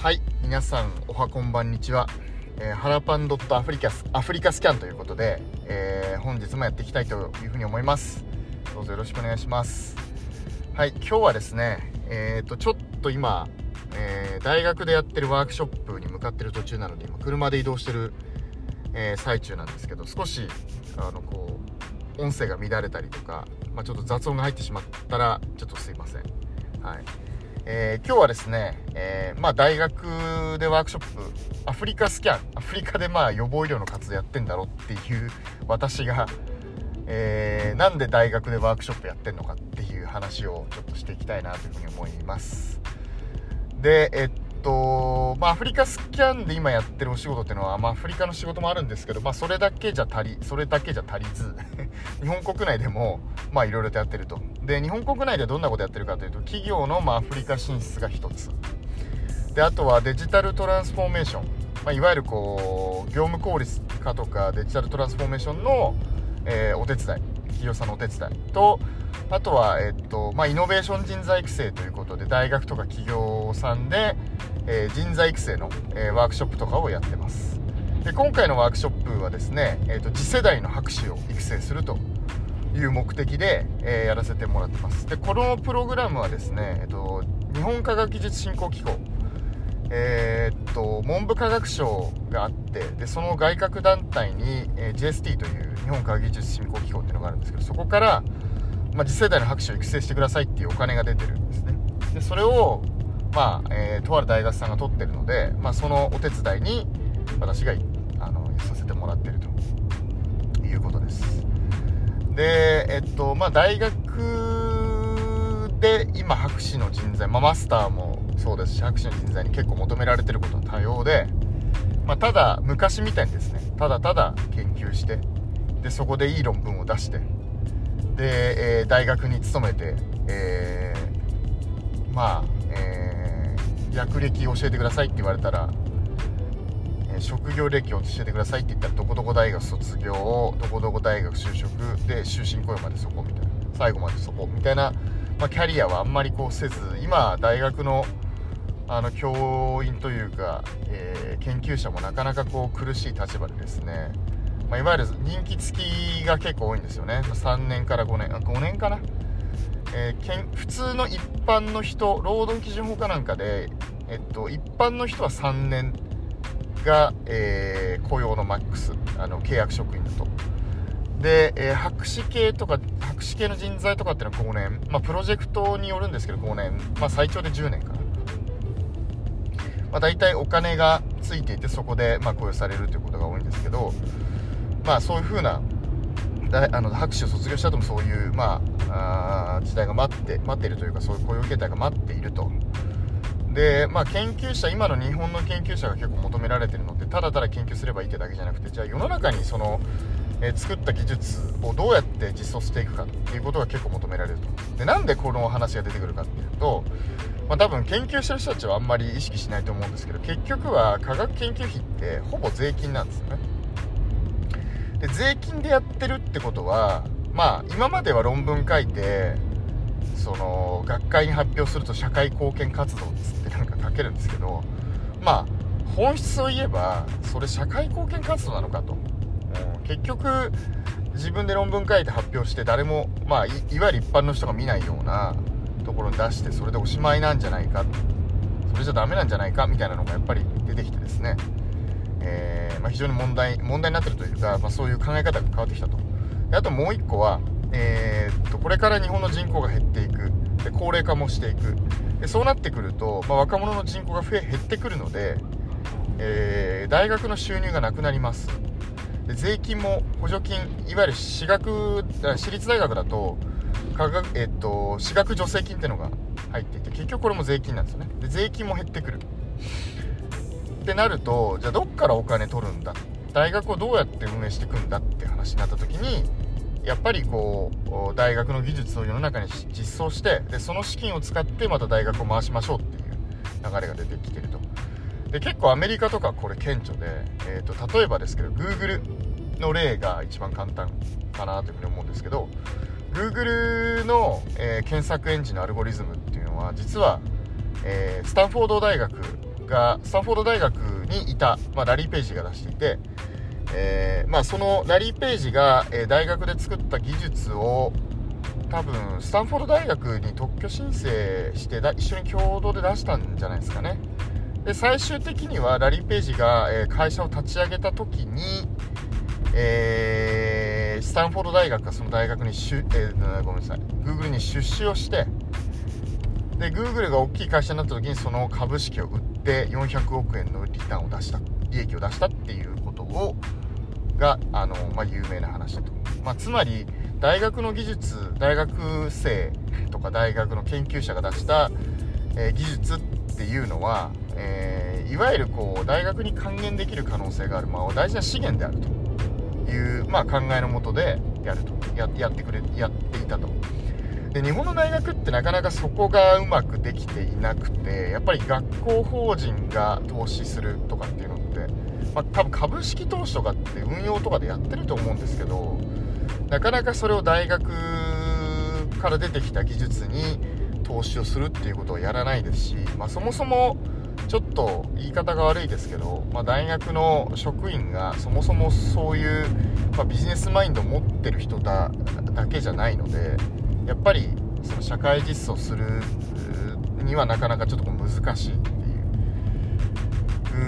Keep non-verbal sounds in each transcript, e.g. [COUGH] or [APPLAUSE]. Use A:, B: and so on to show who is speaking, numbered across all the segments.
A: はい皆さんおはこんばんにちは、えー、ハラパンドットアフリカスアフリカスキャンということで、えー、本日もやっていきたいというふうに思います。どうぞよろしくお願いします。はい今日はですねえっ、ー、とちょっと今、え大学でやってるワークショップに向かってる途中なので今車で移動してる、え最中なんですけど少しあのこう音声が乱れたりとか、まあ、ちょっと雑音が入ってしまったらちょっとすいません。はい。えー、今日はですね、えー、まあ、大学でワークショップアフリカスキャンアフリカでまあ予防医療の活動やってんだろうっていう私が、えー、なんで大学でワークショップやってんのかっていう話をちょっとしていきたいなというふうに思います。でえっと、まあ、アフリカスキャンで今やってるお仕事っていうのは、まあ、アフリカの仕事もあるんですけど、まあ、それだけじゃ足り、それだけじゃ足りず [LAUGHS] 日本国内でも、まあ、いろいろとやってると。で、日本国内でどんなことやってるかというと、企業の、まあ、アフリカ進出が1つ。で、あとはデジタルトランスフォーメーション。まあ、いわゆるこう、業務効率化とかデジタルトランスフォーメーションの、えー、お手伝い。企業さんのお手伝いと、あとは、えっと、まあ、イノベーション人材育成ということで、大学とか企業さんで、え、人材育成の、え、ワークショップとかをやってます。で、今回のワークショップはですね、えっと、次世代の博士を育成するという目的で、えやらせてもらってます。で、このプログラムはですね、えっと、日本科学技術振興機構、えー、っと文部科学省があってでその外郭団体に、えー、GST という日本科学技術振興機構っていうのがあるんですけどそこから、まあ、次世代の博士を育成してくださいっていうお金が出てるんですねでそれを、まあえー、とある大学さんが取ってるので、まあ、そのお手伝いに私があのさせてもらってるということです。でえっとまあ大学で今博士の人材、まあ、マスターもそうですし博士の人材に結構求められてることは多様で、まあ、ただ昔みたいにですねただただ研究してでそこでいい論文を出してで、えー、大学に勤めて、えー、まあ、えー、略歴教えてくださいって言われたら、え職業歴を教えてくださいって言ったらどこどこ大学卒業をどこどこ大学就職で終身雇用までそこみたいな最後までそこみたいな、まあ、キャリアはあんまりこうせず今大学のあの教員というか、えー、研究者もなかなかこう苦しい立場でですねまあ、いわゆる人気付きが結構多いんですよね。3年から5年あ5年かな、えー、けん普通の一般の人労働基準法かなんかで、えっと、一般の人は3年が、えー、雇用のマックスあの契約職員だと。で、えー、博士系とか博士系の人材とかっていうのは5年、まあ、プロジェクトによるんですけど5年、まあ、最長で10年かな、まあ、大体お金がついていてそこで、まあ、雇用されるということが多いんですけどまあそういう風なあの博士を卒業した後もそういう、まああ、時代が待って待っているというかそういう雇用形態が待っていると。で、まあ、研究者今の日本の研究者が結構求められてるのってただただ研究すればいいってだけじゃなくてじゃあ世の中にその、えー、作った技術をどうやって実装していくかっていうことが結構求められると。でなんでこの話が出てくるかっていうと、まあ、多分研究してる人たちはあんまり意識しないと思うんですけど結局は科学研究費ってほぼ税金なんですよね。で税金でやってるってことはまあ今までは論文書いてその学会に発表すると社会貢献活動っつってなんか書けるんですけどまあ本質を言えばそれ社会貢献活動なのかと、うん、結局自分で論文書いて発表して誰もまあいわゆる一般の人が見ないようなところに出してそれでおしまいなんじゃないか。それじゃダメなんじゃないかみたいなのがやっぱり出てきてですね。えー、まあ、非常に問題問題になってるというか、まあ、そういう考え方が変わってきたと。あともう1個は、えー、っとこれから日本の人口が減っていく。で高齢化もしていく。でそうなってくると、まあ、若者の人口が増え減ってくるので、えー、大学の収入がなくなります。で税金も補助金いわゆる私学私立大学だと科学、えっと私学助成金っていうのが入っていて結局これも税金なんですよね。で税金も減ってくる。ってなるとじゃあどっからお金取るんだ？大学をどうやって運営していくんだ？って話になった時にやっぱりこう大学の技術を世の中に実装してでその資金を使ってまた大学を回しましょうっていう流れが出てきてると。で結構アメリカとかこれ顕著で、えーと、例えばですけど Google の例が一番簡単かなというふうに思うんですけど Google の、えー、検索エンジンのアルゴリズムっていうのは実は、えー、スタンフォード大学がスタンフォード大学にいた、まあ、ラリー・ページが出していて、えー、まあ、そのラリー・ページが、え、大学で作った技術を多分スタンフォード大学に特許申請してだ一緒に共同で出したんじゃないですかね。で最終的にはラリー・ページが、え、会社を立ち上げた時に、えー、スタンフォード大学がその大学にしゅ、えー、ごめんなさい。Google に出資をしてで Google が大きい会社になった時にその株式を売って400億円のリターンを出した利益を出したっていうことをがあの、まあ、有名な話だと、まあ、つまり大学の技術大学生とか大学の研究者が出した、えー、技術っていうのは、えー、いわゆるこう大学に還元できる可能性がある、まあ、大事な資源であるという、まあ、考えのもとでやると。ややってくれやっていたと。で日本の大学ってなかなかそこがうまくできていなくてやっぱり学校法人が投資するとかっていうのって、まあ、多分株式投資とかって運用とかでやってると思うんですけどなかなかそれを大学から出てきた技術に投資をするっていうことをやらないですし、まあ、そもそもちょっと言い方が悪いですけど、まあ、大学の職員がそもそもそういう、まあ、ビジネスマインドを持ってる人だだけじゃないのでやっぱりその社会実装するにはなかなかちょっと難しい。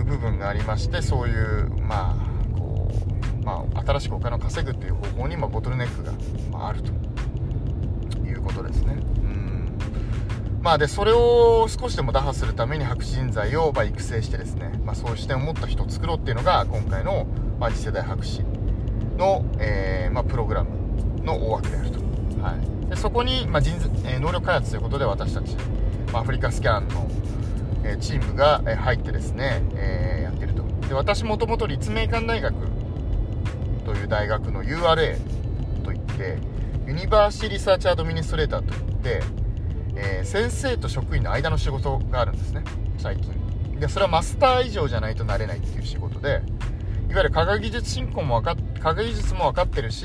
A: う部分がありましてそういうまあこうまあ、新しくお金を稼ぐっていう方法に、まボトルネックが、あ、ると。いうことですね。うん。まあ、でそれを少しでも打破するために白紙人材を、ま育成してですね、まあ、そういう視点を持った人を作ろうっていうのが今回の、まあ、次世代博士の、えー、まあ、プログラムの大枠であると、はい、でそこに、まあ人えー、能力開発ということで私たち、まあ、アフリカスキャンの、え、チームが、入ってですね、えやってると。で私もともと立命館大学という大学の URA といって University Research Administrator といって、え、先生と職員の間の仕事があるんですね最近。でそれはマスター以上じゃないとなれないっていう仕事でいわゆる科学技術振興も分か科学技術も分かってるし、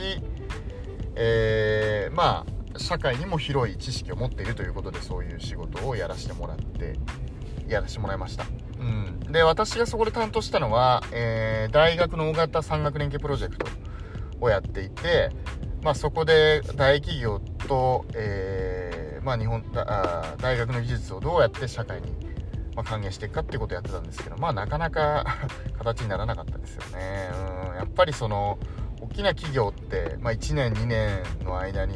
A: えー、まあ社会にも広い知識を持っているということでそういう仕事をやらせてもらってやらせてもらいました。うん、で私がそこで担当したのは、えー、大学の大型産学連携プロジェクトをやっていて、まあ、そこで大企業と、えー、まあ、日本あ大学の技術をどうやって社会に、ま還元していくかっていうことをやってたんですけど、まあ、なかなか [LAUGHS] 形にならなかったですよね。うん。やっぱりその大きな企業って、まあ、1年2年の間に、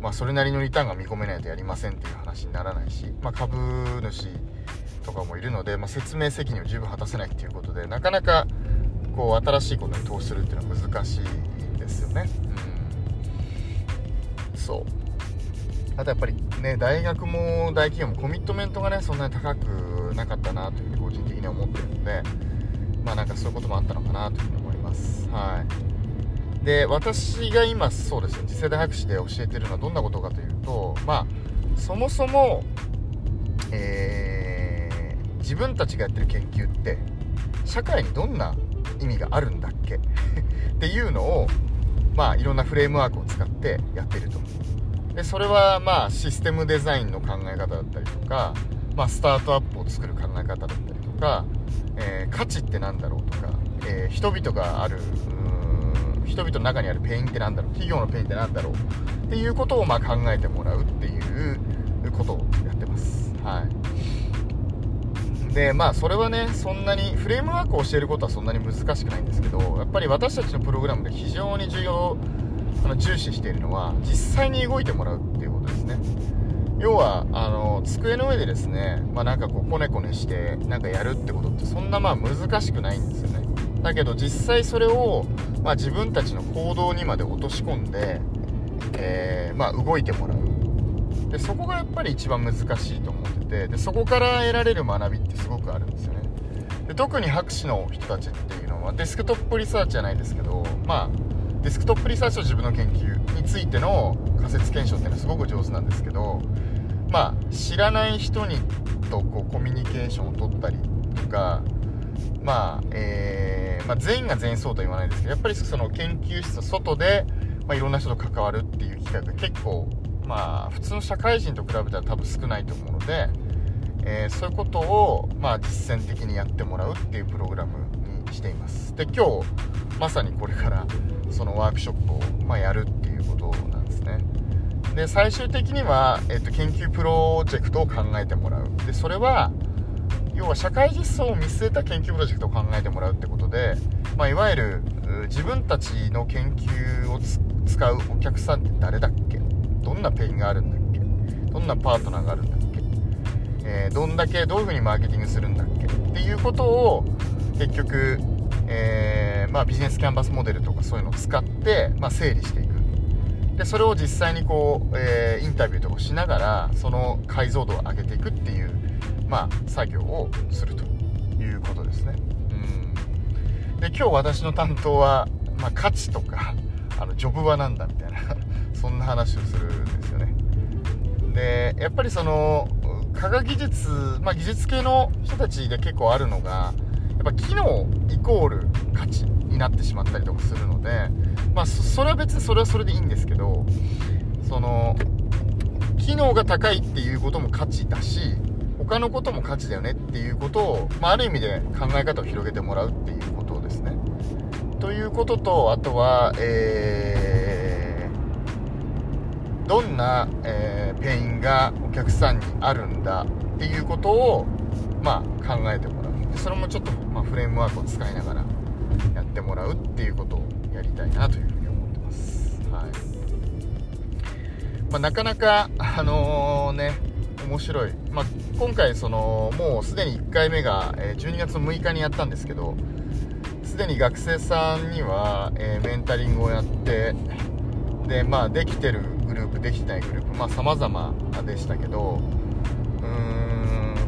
A: まあ、それなりのリターンが見込めないとやりませんっていう話にならないし、まあ、株主とかもいるので、まあ、説明責任を十分果たせないっていうことでなかなかこう新しいことに投資するっていうのは難しいですよね。うん、そう。あとやっぱりね大学も大企業もコミットメントがねそんなに高くなかったなというふうに個人的には思ってるのでまあなんかそういうこともあったのかなというふうに思います。はい。で私が今そうですね次世代博士で教えてるのはどんなことかというとまあそもそもえー自分たちがやってる研究って社会にどんな意味があるんだっけ？[LAUGHS] っていうのをまあいろんなフレームワークを使ってやってるとでそれはまあシステムデザインの考え方だったりとか、まあ、スタートアップを作る考え方だったりとか、えー、価値って何だろうとか、えー、人々がある人々の中にあるペインって何だろう企業のペインって何だろうっていうことをまあ考えてもらうっていうことをやってます。はい。でまあそれはねそんなにフレームワークを教えることはそんなに難しくないんですけどやっぱり私たちのプログラムで非常に重要あの重視しているのは実際に動いてもらうっていうことですね。要はあの机の上でですね、まあ、なんかこうこねこねしてなんかやるってことってそんなまあ難しくないんですよね。だけど実際それを、まあ、自分たちの行動にまで落とし込んで、えー、まあ、動いてもらう。でそこがやっぱり一番難しいと思っててでそこから得られる学びってすごくあるんですよね。で特に博士の人たちっていうのはデスクトップリサーチじゃないですけどまあデスクトップリサーチと自分の研究についての仮説検証っていうのはすごく上手なんですけどまあ知らない人にとこうコミュニケーションを取ったりとかまあ、えー、まあ、全員が全員そうとは言わないですけどやっぱりその研究室の外で、まあ、いろんな人と関わるっていう機会が結構まあ普通の社会人と比べたら多分少ないと思うのでえー、そういうことを、まあ、実践的にやってもらうっていうプログラムにしています。で今日まさにこれからそのワークショップを、まあ、やるっていうことなんですね。で最終的には、えーと、研究プロジェクトを考えてもらう。でそれは要は社会実装を見据えた研究プロジェクトを考えてもらうってことで、まあ、いわゆる自分たちの研究を使うお客さんって誰だっけどんなペインがあるんだっけ？どんなパートナーがあるんだっけ、えー、どんだけどういう風にマーケティングするんだっけ？っていうことを結局、えー、まあ、ビジネスキャンバスモデルとかそういうのを使って、まあ、整理していく。でそれを実際にこう、えー、インタビューとかしながらその解像度を上げていくっていう、まあ、作業をするということですね。うん。で今日私の担当は、まあ、価値とかあのジョブは何だみたいな。そんな話をするんですよねでやっぱりその科学技術、まあ、技術系の人たちで結構あるのがやっぱ機能イコール価値になってしまったりとかするので、まあ、それは別にそれはそれでいいんですけどその機能が高いっていうことも価値だし他のことも価値だよねっていうことを、まあ、ある意味で考え方を広げてもらうっていうことですね。ということとあとは、えー、どんな、えー、ペインがお客さんにあるんだっていうことを、まあ、考えてもらう。でそれもちょっと、まあ、フレームワークを使いながらやってもらうっていうことをやりたいなというふうに思ってます。はい。まあ、なかなか、あのー、ね、面白い、まあ、今回そのもうすでに1回目が、え12月6日にやったんですけどすでに学生さんには、えー、メンタリングをやってでまあできてるグループできてないグループ。まあ様々でしたけどうー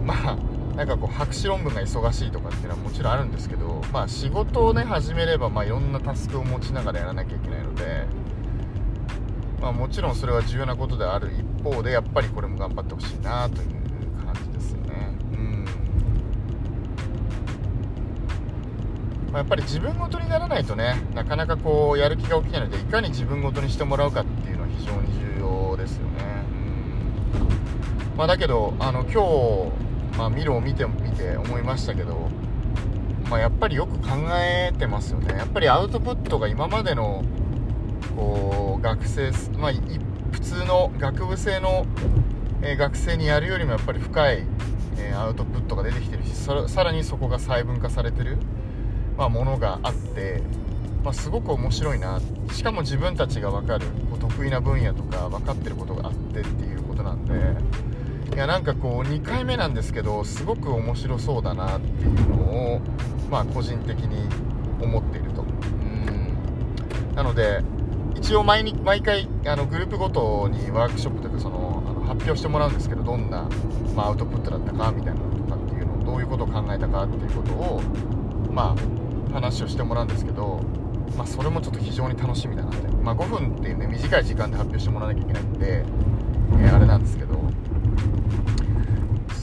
A: んまあなんかこう博士論文が忙しいとかっていうのはもちろんあるんですけどまあ仕事をね始めればまあいろんなタスクを持ちながらやらなきゃいけないのでまあもちろんそれは重要なことである一方でやっぱりこれも頑張ってほしいなという感じですよね。うん。まあ、やっぱり自分ごとにならないとねなかなかこうやる気が起きないのでいかに自分ごとにしてもらうかっていうの非常に重要ですよね、うん。まあ、だけどあの今日、まあ、ミロを見てみて思いましたけど、まあ、やっぱりよく考えてますよね。やっぱりアウトプットが今までのこう学生、まあ、普通の学部生の、え、学生にやるよりもやっぱり深い、え、アウトプットが出てきてるしさらにそこが細分化されてるまあ、ものがあって、まあ、すごく面白いな。しかも自分たちが分かるこう得意な分野とか分かってることがあってっていうことなんで。いやなんかこう2回目なんですけどすごく面白そうだなっていうのを、まあ、個人的に思っていると。うん。なので一応毎毎回あのグループごとにワークショップというかそのあの発表してもらうんですけどどんな、まあ、アウトプットだったかみたいなのとかっていうのをどういうことを考えたかっていうことをまあ話をしてもらうんですけど、まあ、それもちょっと非常に楽しみだなって、まあ、5分っていうね短い時間で発表してもらわなきゃいけないんで、えー、あれなんですけど。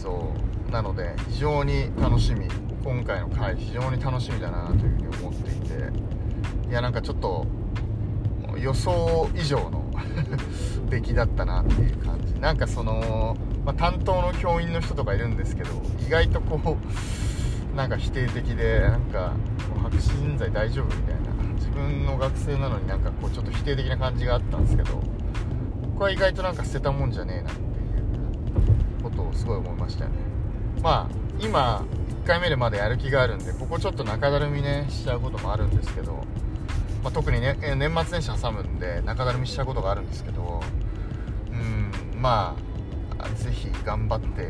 A: そう。なので非常に楽しみ。今回の回非常に楽しみだなというふうに思っていて。いやなんかちょっと予想以上の [LAUGHS] 出来だったなっていう感じ。なんかその、まあ、担当の教員の人とかいるんですけど意外とこうなんか否定的でなんか白紙人材大丈夫みたいな。分の学生なのになんかこうちょっと否定的な感じがあったんですけど僕は意外となんか捨てたもんじゃねえなっていうことをすごい思いましたよね。まあ今1回目でまだやる気があるんでここちょっと中だるみねしちゃうこともあるんですけど、まあ、特にね年末年始挟むんで中だるみしちゃうことがあるんですけどうんまあぜひ頑張っていい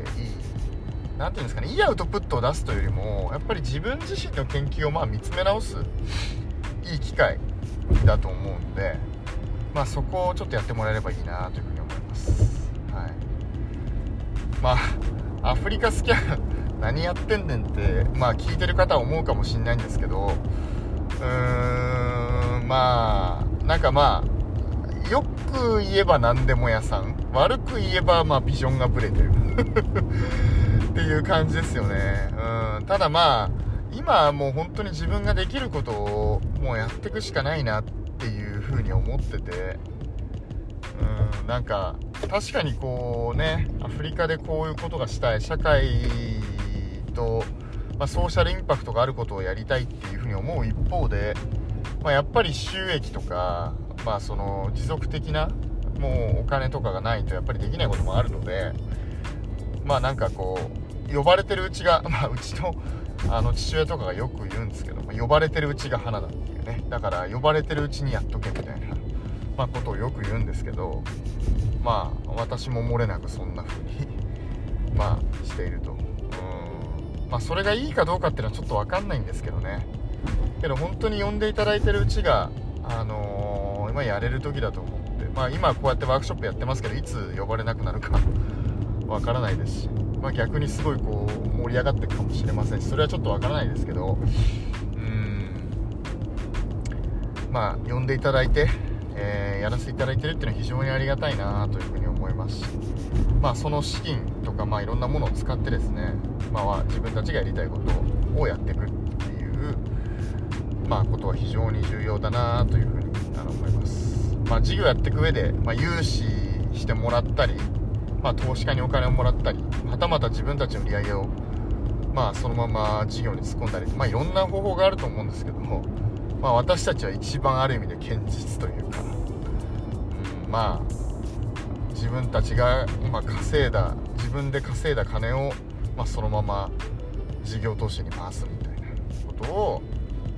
A: 何て言うんですかねいいアウトプットを出すというよりもやっぱり自分自身の研究をまあ見つめ直す。いい機会だと思うんでまあそこをちょっとやってもらえればいいなというふうに思いますはいまあアフリカスキャン [LAUGHS] 何やってんねんってまあ聞いてる方は思うかもしんないんですけどうーんまあなんかまあよく言えば何でも屋さん悪く言えばまあビジョンがブレてる [LAUGHS] っていう感じですよね。うん。ただまあ、今もう本当に自分ができることをもうやっていくしかないなっていう風に思ってて、うん、なんか、確かにこうねアフリカでこういうことがしたい社会と、まあ、ソーシャルインパクトがあることをやりたいっていうふうに思う一方で、まあ、やっぱり収益とか、まあ、その持続的なもうお金とかがないとやっぱりできないこともあるのでまあなんかこう呼ばれてるうちが、[LAUGHS] まあ、うちのあの父親とかがよく言うんですけど、ま、呼ばれてるうちが花だっていうね。だから呼ばれてるうちにやっとけみたいな、まあ、ことをよく言うんですけどまあ私も漏れなくそんな風にまあしていると。うん。まあそれがいいかどうかっていうのはちょっと分かんないんですけどね。けど本当に呼んでいただいてるうちがあのー、今やれる時だと思ってまあ今こうやってワークショップやってますけどいつ呼ばれなくなるかわからないですしまあ、逆にすごいこう盛り上がっていくかもしれませんしそれはちょっとわからないですけどうん。まあ呼んでいただいて、えー、やらせていただいてるっていうのは非常にありがたいなというふうに思いますし、まあ、その資金とか、まあ、いろんなものを使ってですね、まあ、自分たちがやりたいことをやっていくっていう、まあ、ことは非常に重要だなというふうに思います、まあ、事業やっていく上で、まあ、融資してもらったりまあ、投資家にお金をもらったりはたまた自分たちの利上げを、まあ、そのまま事業に突っ込んだり、まあ、いろんな方法があると思うんですけども、まあ、私たちは一番ある意味で堅実というか、うん、まあ自分たちが、ま稼いだ自分で稼いだ金を、まあ、そのまま事業投資に回すみたいなことを、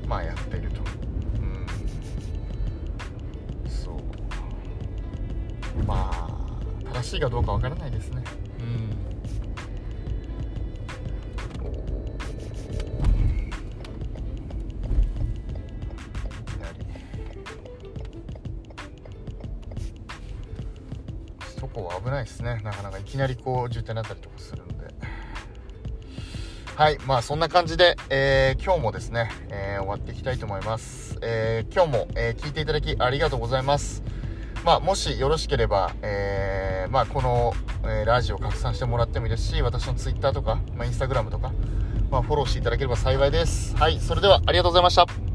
A: まあ、やっていると。うん、そう。まあ正しいかどうかわからないですね。うん。そこは危ないですねなかなかいきなりこう渋滞になったりとかするんではいまあそんな感じで、えー、今日もですね、えー、終わっていきたいと思います、えー、今日も、え聞いていただきありがとうございますまあ、もしよろしければ、えー、まあ、この、えー、ラジオ拡散してもらってもいいですし、私の Twitter とか、まあ、Instagram とか、まあ、フォローしていただければ幸いです。はい、それではありがとうございました。